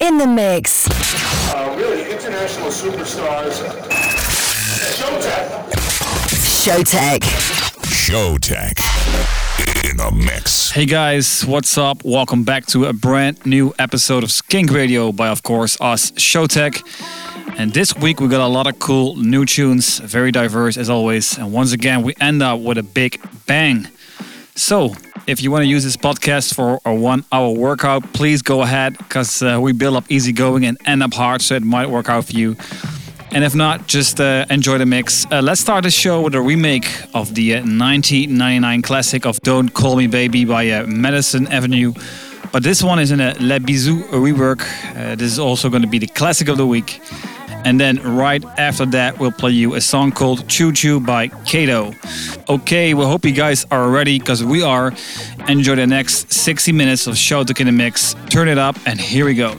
In the mix. Uh, really international superstars. Showtek. Showtek. Showtek in the mix. Hey guys, what's up? Welcome back to a brand new episode of Skink Radio by, of course, us, Showtek. And this week we got a lot of cool new tunes, very diverse as always. And once again, we end up with a big bang. So, if you want to use this podcast for a one hour workout, please go ahead because uh, we build up easy going and end up hard, so it might work out for you. And if not, just uh, enjoy the mix. Uh, let's start the show with a remake of the uh, 1999 classic of Don't Call Me Baby by uh, Madison Avenue. But this one is in a Le Bisou rework. Uh, this is also going to be the classic of the week. And then right after that, we'll play you a song called Choo Choo by Kato. Okay, we hope you guys are ready because we are. Enjoy the next 60 minutes of Showtek in the Mix. Turn it up, and here we go.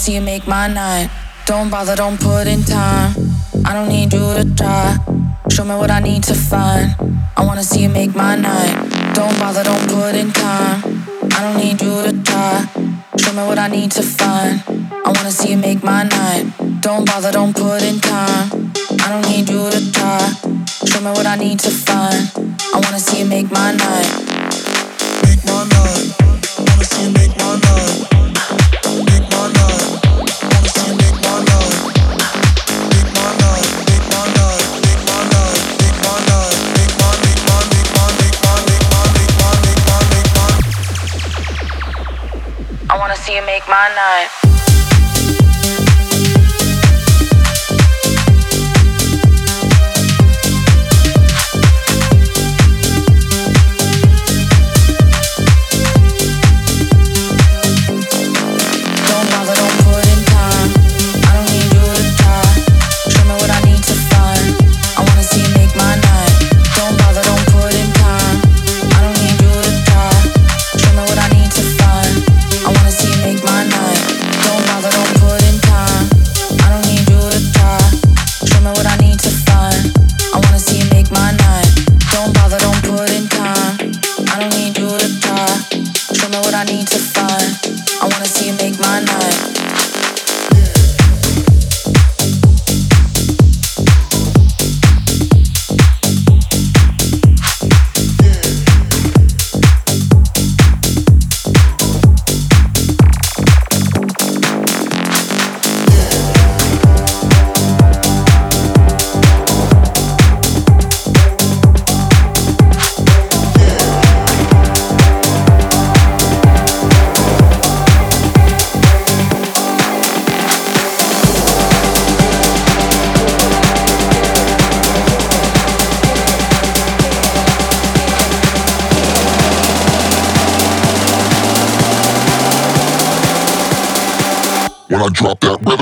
See you make my night. Don't bother, don't put in time. I don't need you to try. Show me what I need to find. I wanna see you make my night. Don't bother, don't put in time. I don't need you to try. Show me what I need to find. I wanna see you make my night. Don't bother, don't put in time. I don't need you to try. Show me what I need to find. I wanna see you make my night. Make my night. I wanna see you make my night. See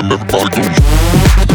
I'm a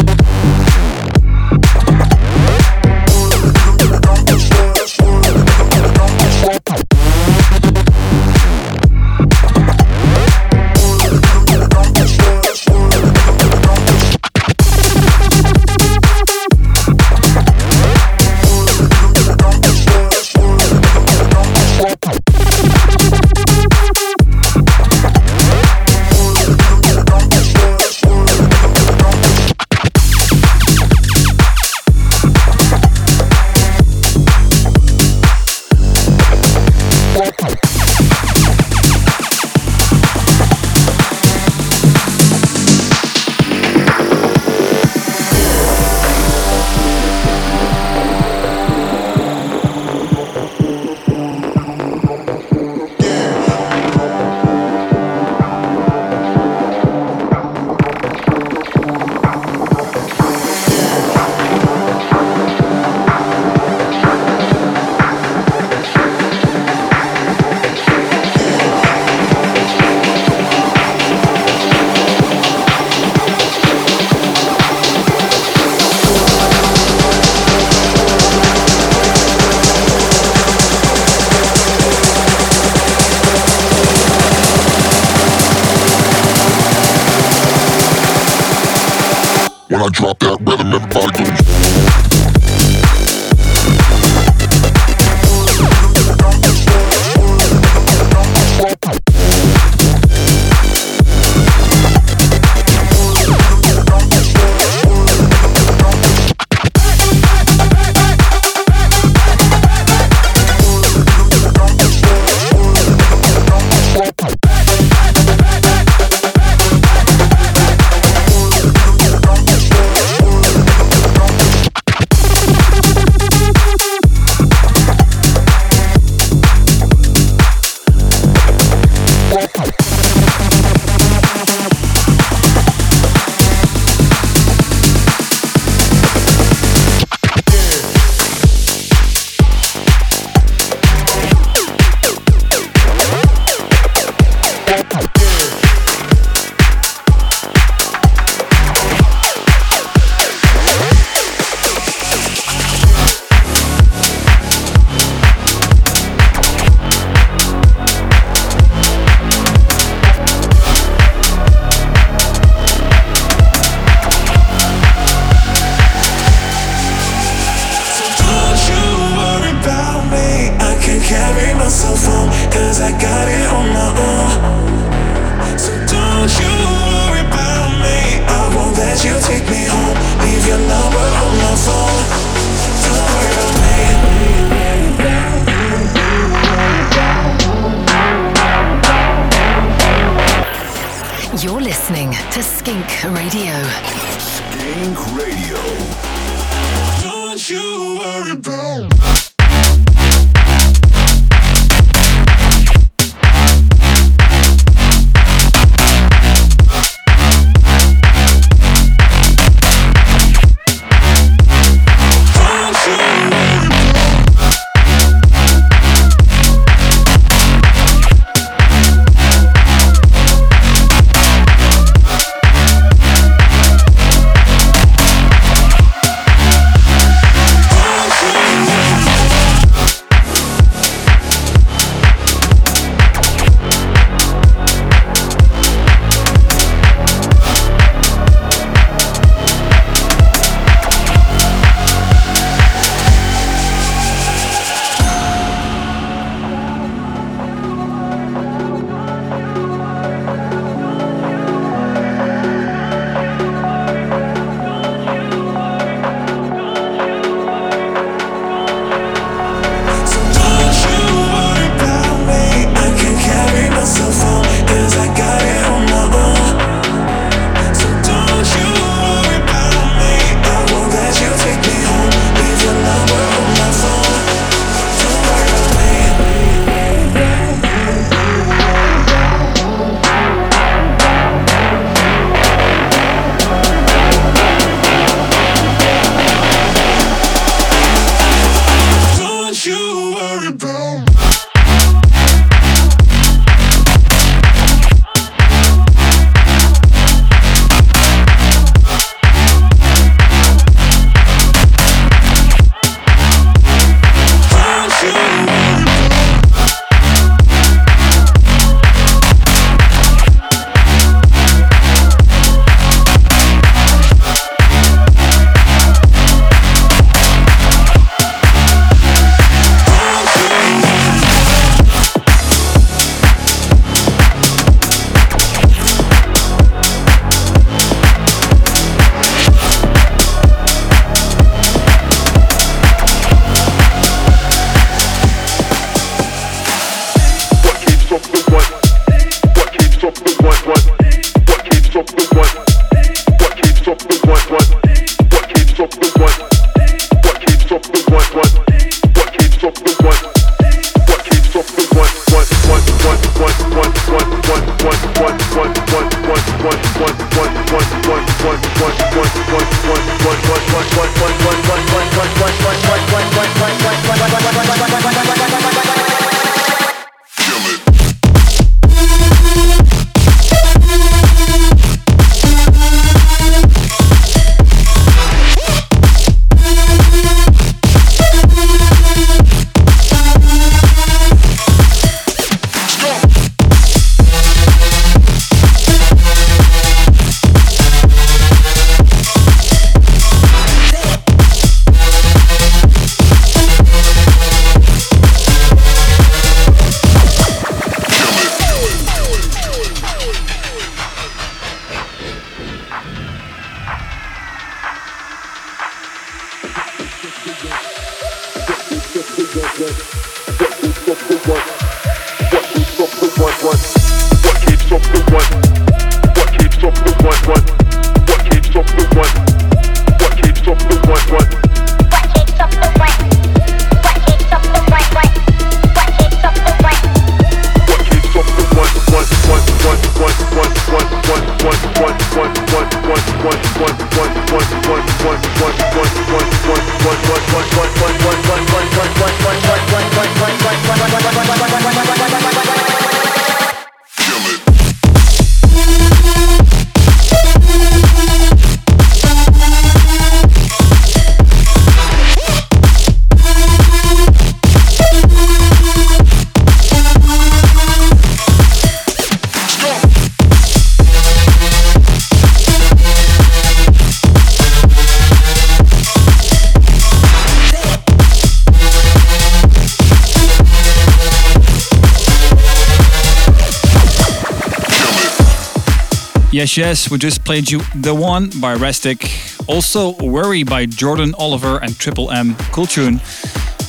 Yes, yes, we just played you The One by Restic, also Worry by Jordan Oliver and Triple M, cool tune.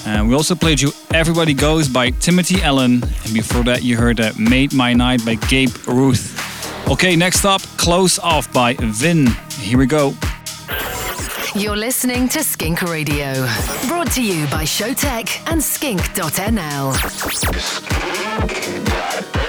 And we also played you Everybody Goes by Timothy Allen, and before that you heard that Made My Night by Gabe Ruth. Okay, next up, Close Off by Vin. Here we go. You're listening to Skink Radio, brought to you by Showtek and skink.nl. Skink.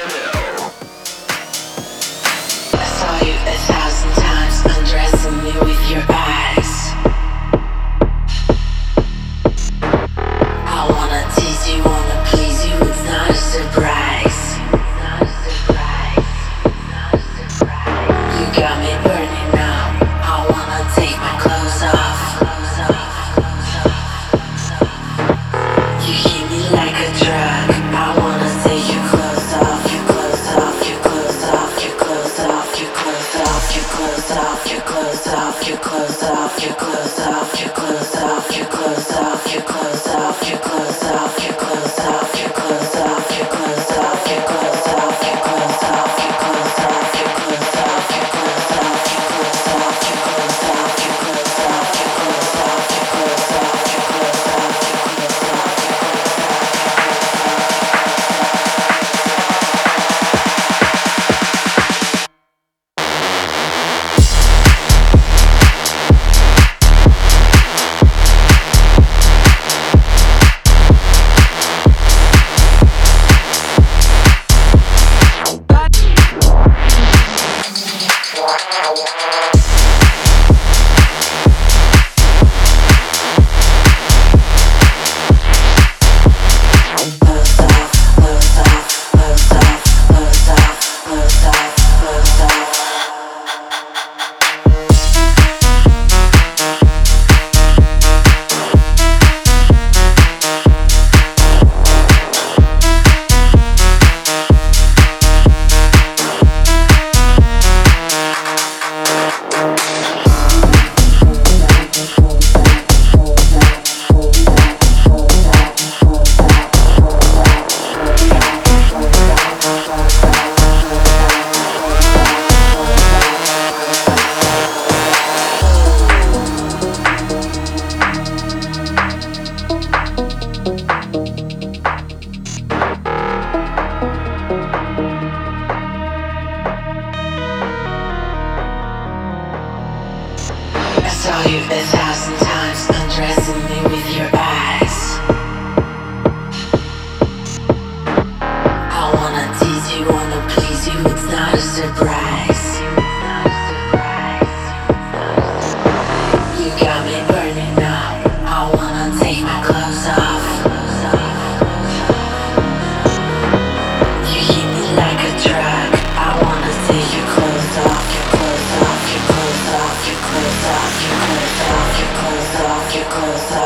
You close off, you close off, you close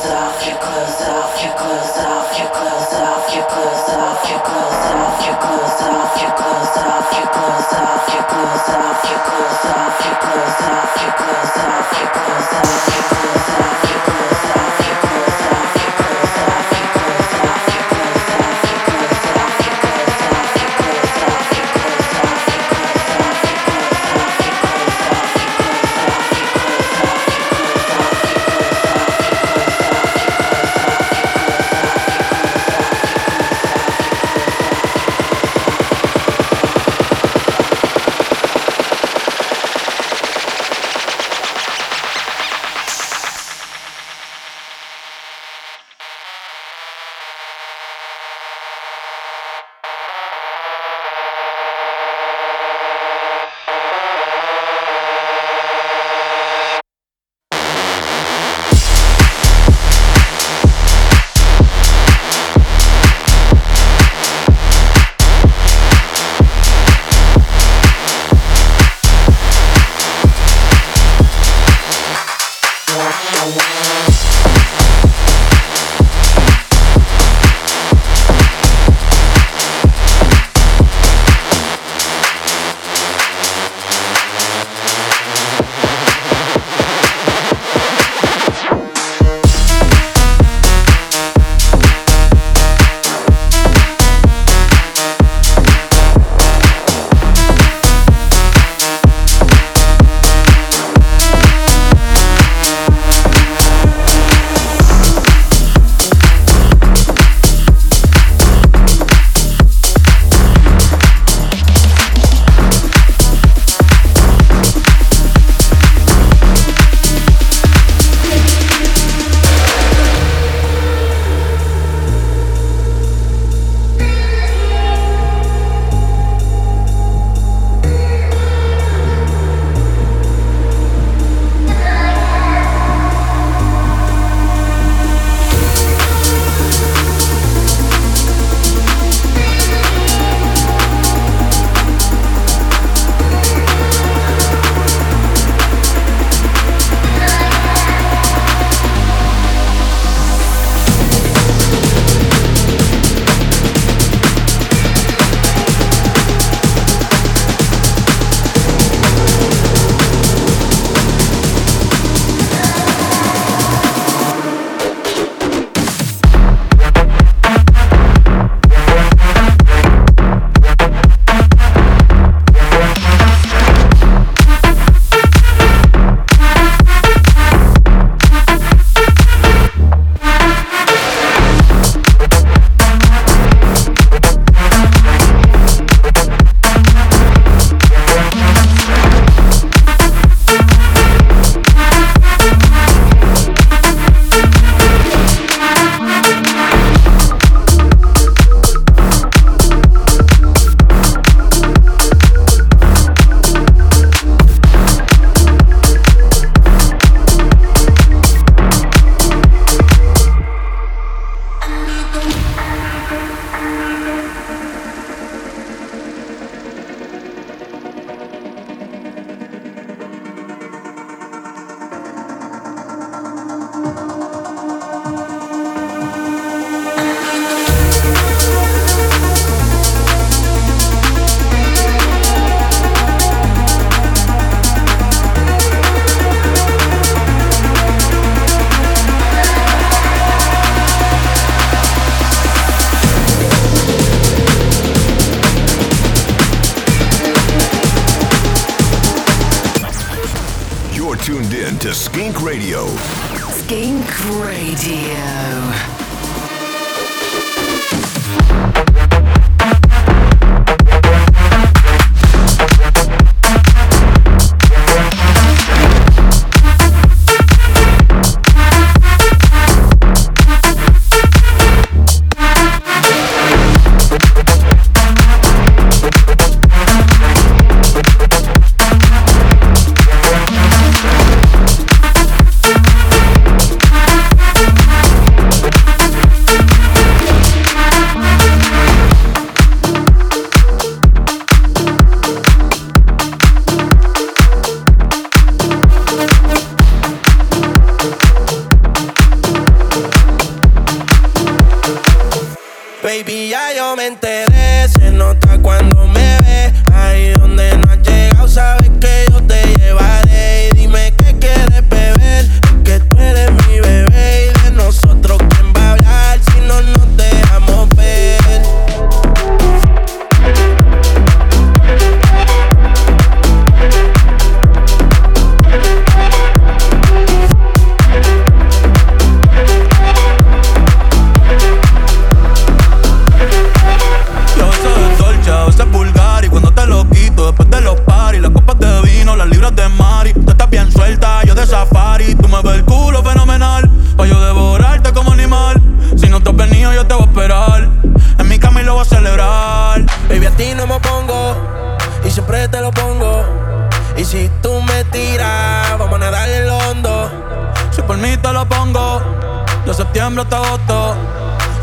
off, you close off, you close off, you close off. Celebrar. Baby, a ti no me pongo y siempre te lo pongo. Y si tú me tiras, vamos a nadar en lo hondo. Si por mí te lo pongo De septiembre hasta agosto.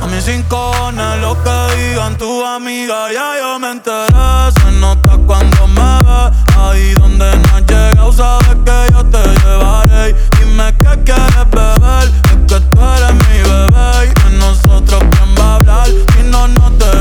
A mis cincones, lo que digan tu amiga Ya yo me enteré. Se nota cuando me ves Ahí donde no has llegado Sabes que yo te llevaré. Dime qué quieres beber Es que tú eres mi bebé Y de nosotros quién va a hablar. Si no nos dejamos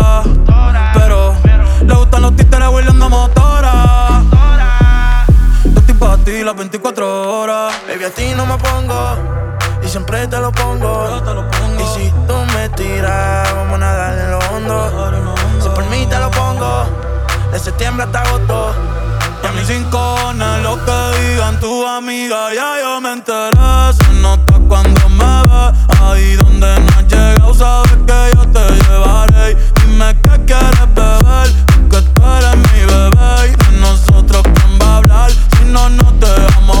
24 horas. Baby, a ti no me pongo y siempre te lo pongo. Y si tú me tiras, vamos a nadar en lo hondo. Si por mí te lo pongo, de septiembre hasta agosto. Y a mis cincones, lo que digan tu amiga, ya yo me enteré. Se nota cuando me ves, ahí donde no has llegado, sabes que yo te llevaré. Dime qué quieres si no nos dejamos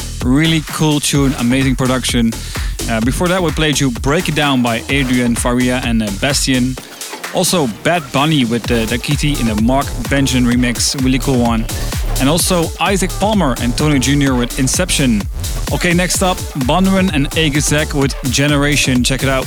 Really cool tune, amazing production. Uh, before that, we played you Break It Down by Adrian Faria and uh, Bastian. Also, Bad Bunny with the Dakiti in the Mark Benjamin remix, really cool one. And also Isaac Palmer and Tony Jr. with Inception. Okay, next up, Bonwin and Agusek with Generation. Check it out.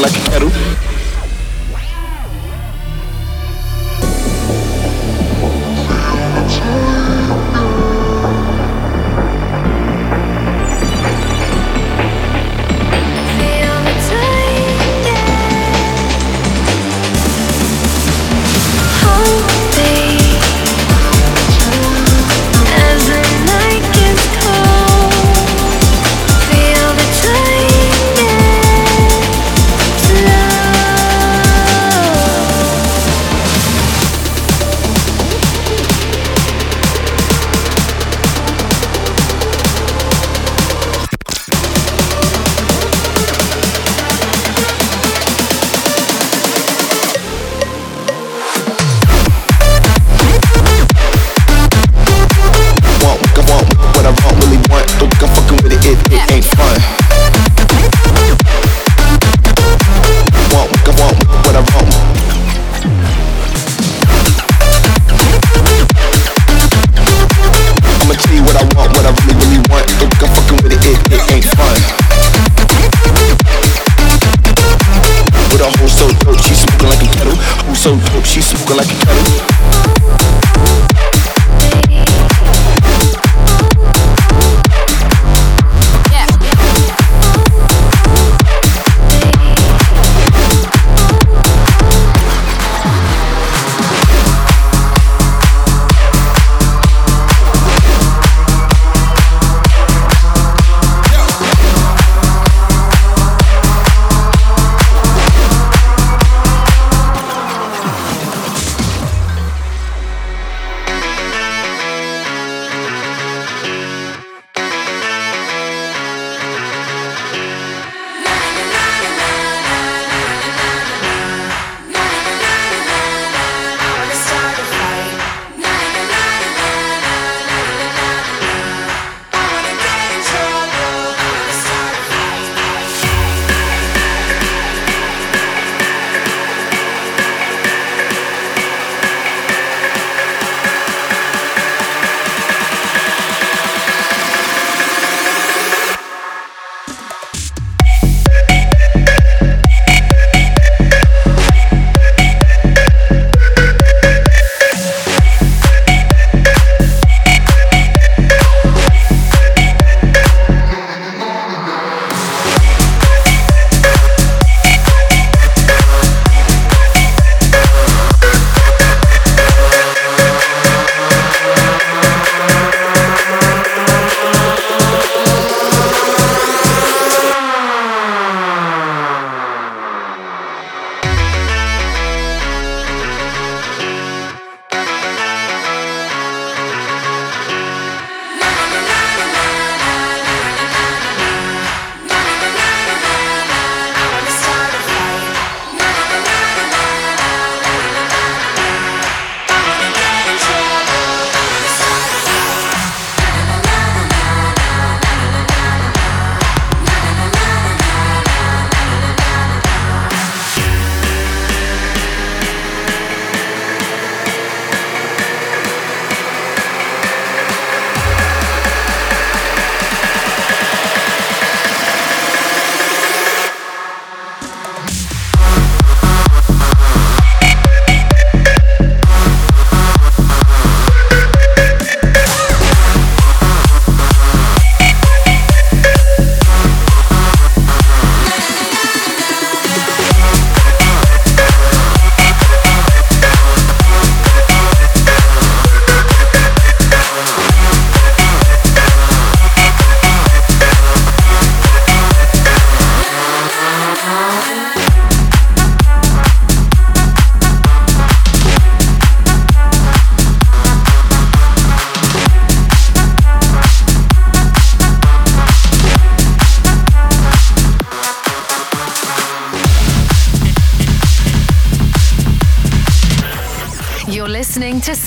like a kettle.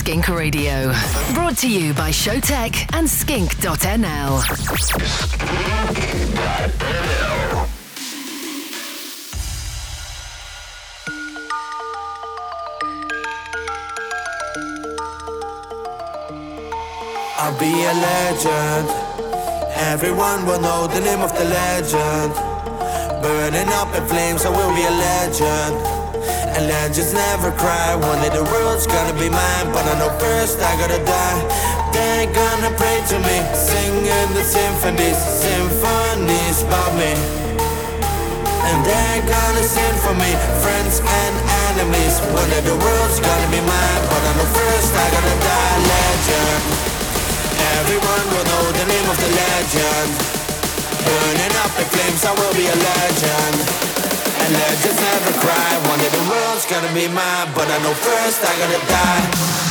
Skink Radio. Brought to you by Showtek and skink.nl. I'll be a legend. Everyone will know the name of the legend. Burning up in flames, I will be a legend. And legends never cry. One day the world's gonna be mine, but I know first I gotta die. They're gonna pray to me, singing the symphonies, symphonies about me. And they're gonna sing for me, friends and enemies. One day the world's gonna be mine, but I know first I gotta die. Legend. Everyone will know the name of the legend. Burning up in flames, I will be a legend. And legends never cry. One day the world's gonna be mine, but I know first I gotta die.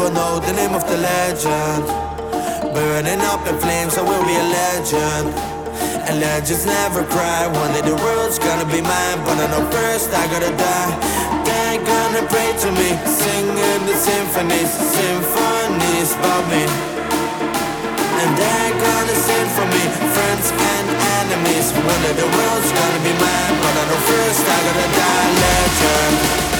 will know the name of the legend. Burning up in flames, I will be a legend. And legends never cry. One day the world's gonna be mine, but I know first I gotta die. They're gonna pray to me, singing the symphonies, symphonies about me. And they're gonna sing for me, friends and enemies. One day the world's gonna be mine, but I know first I gotta die. Legend.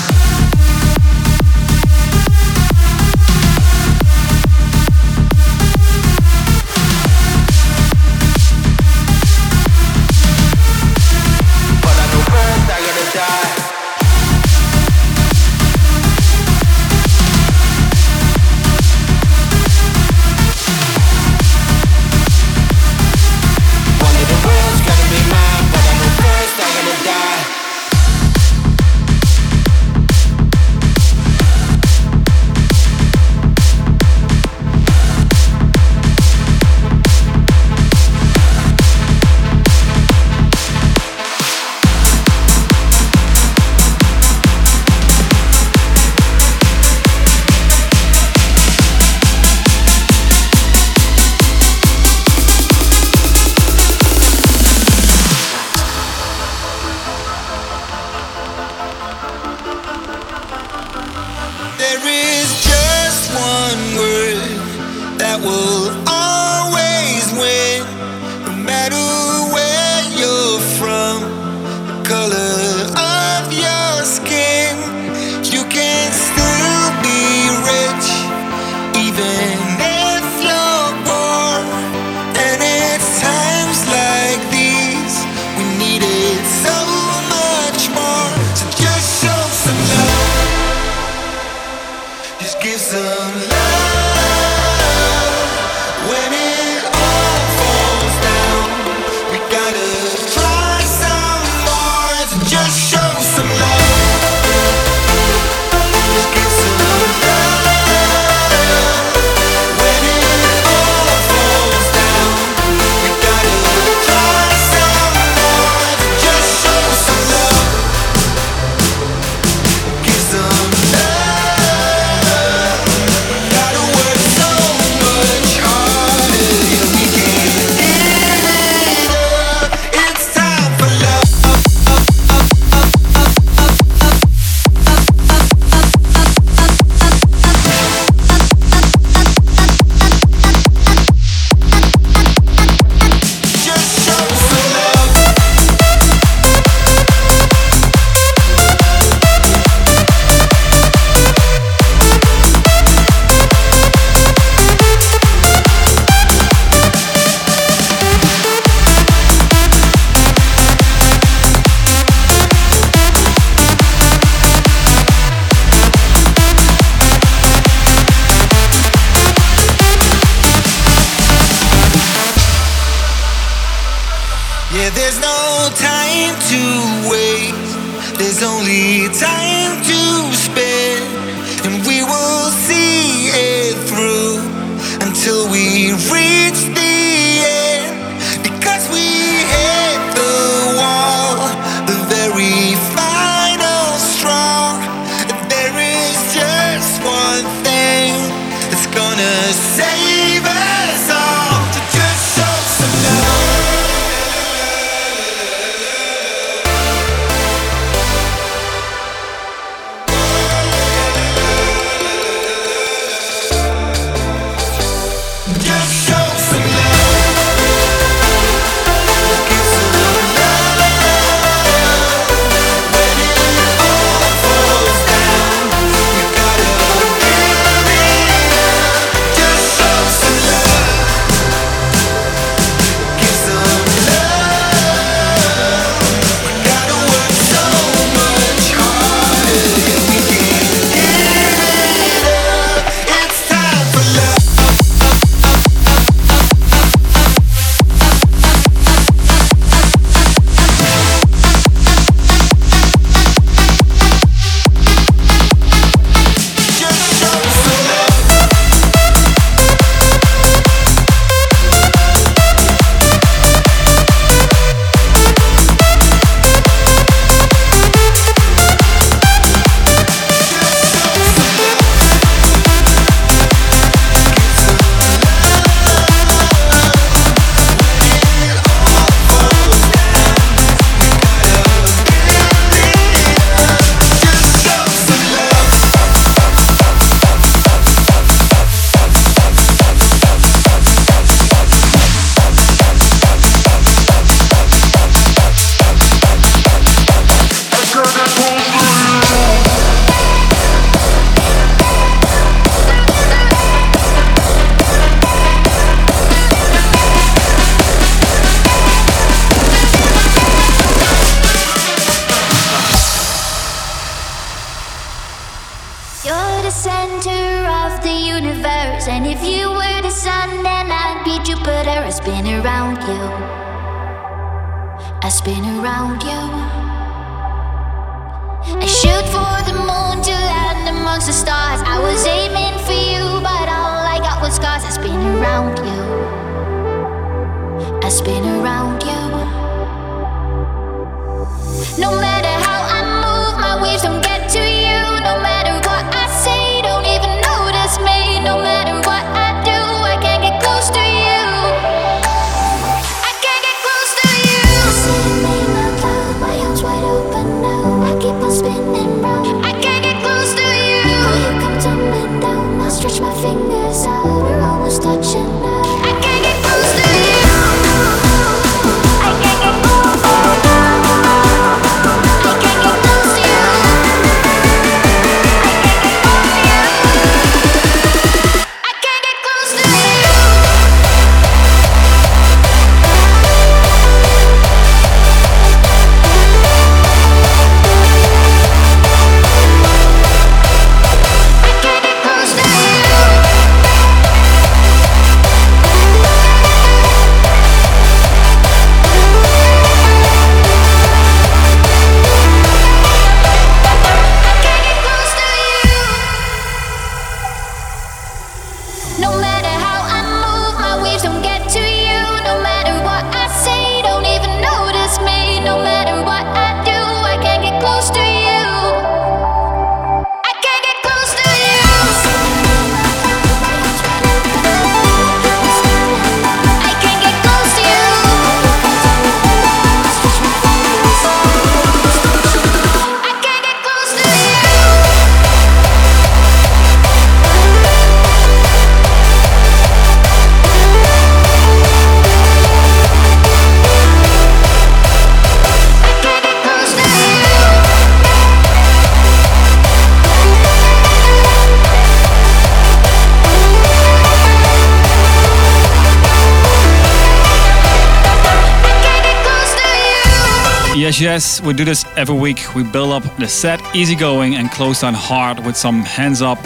Yes, we do this every week. We build up the set easygoing and close down hard with some hands up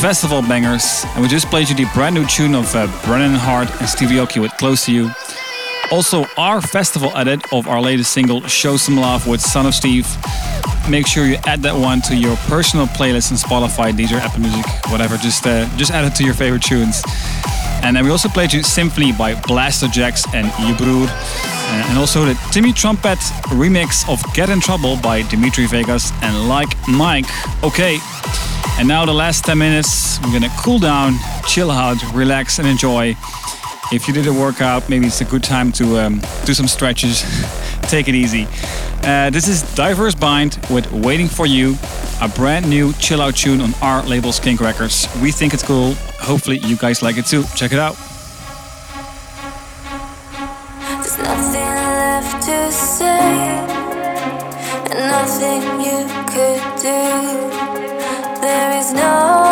festival bangers. And we just played you the brand new tune of uh, Brennan Heart and Stevie Aoki with Close to You. Also, our festival edit of our latest single, Show Some Love with Son of Steve. Make sure you add that one to your personal playlist on Spotify, Deezer, Apple Music, whatever. Just uh, just add it to your favorite tunes. And then we also played you Symphony by Blasterjaxx and Yubroor. Uh, and also the Timmy Trumpet remix of Get in Trouble by Dimitri Vegas and Like Mike. Okay, and now the last 10 minutes, we're gonna cool down, chill out, relax, and enjoy. If you did a workout, maybe it's a good time to um, do some stretches. Take it easy. Uh, this is Diverse Bind with Waiting for You, a brand new chill out tune on our label Skink Records. We think it's cool. Hopefully, you guys like it too. Check it out. No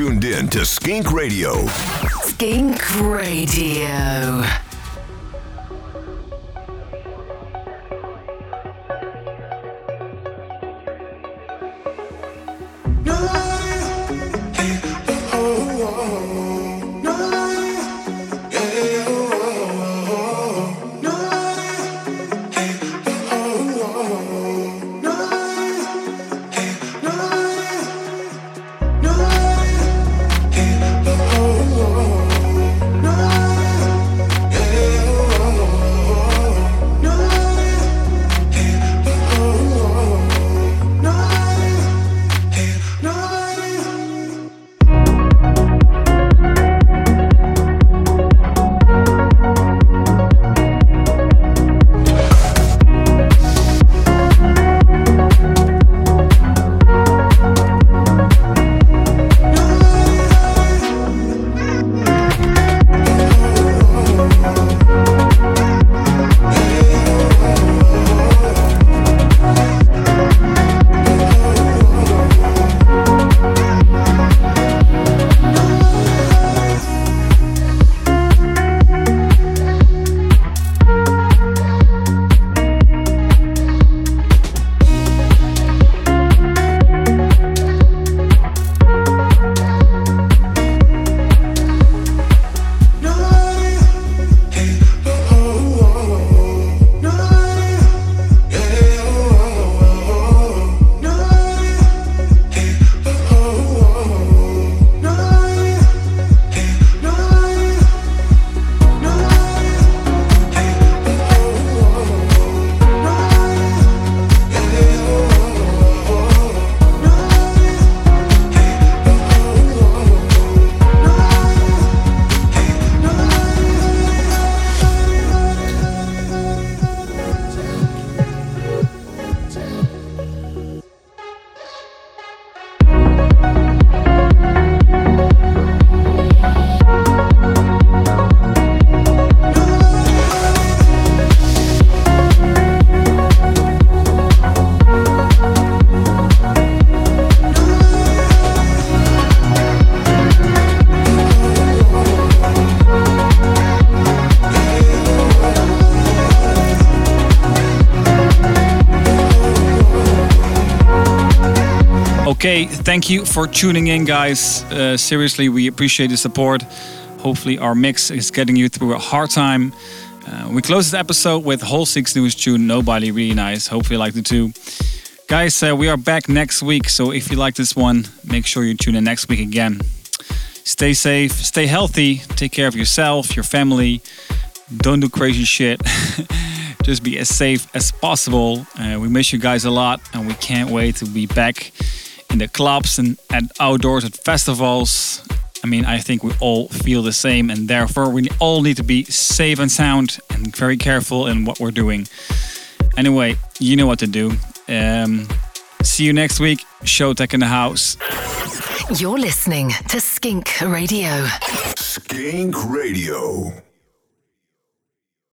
tuned in to Skink Radio. Skink Radio. Okay, thank you for tuning in, guys. Uh, seriously, we appreciate the support. Hopefully, our mix is getting you through a hard time. Uh, we close this episode with Whole Six News tune, Nobody, really nice. Hopefully, you like the two. Guys, uh, we are back next week, so if you like this one, make sure you tune in next week again. Stay safe, stay healthy, take care of yourself, your family. Don't do crazy shit. Just be as safe as possible. Uh, we miss you guys a lot, and we can't wait to be back in the clubs and at outdoors at festivals. I mean, I think we all feel the same, and therefore we all need to be safe and sound and very careful in what we're doing. Anyway, you know what to do. Um, see you next week. Showtek in the house. You're listening to Skink Radio. Skink Radio.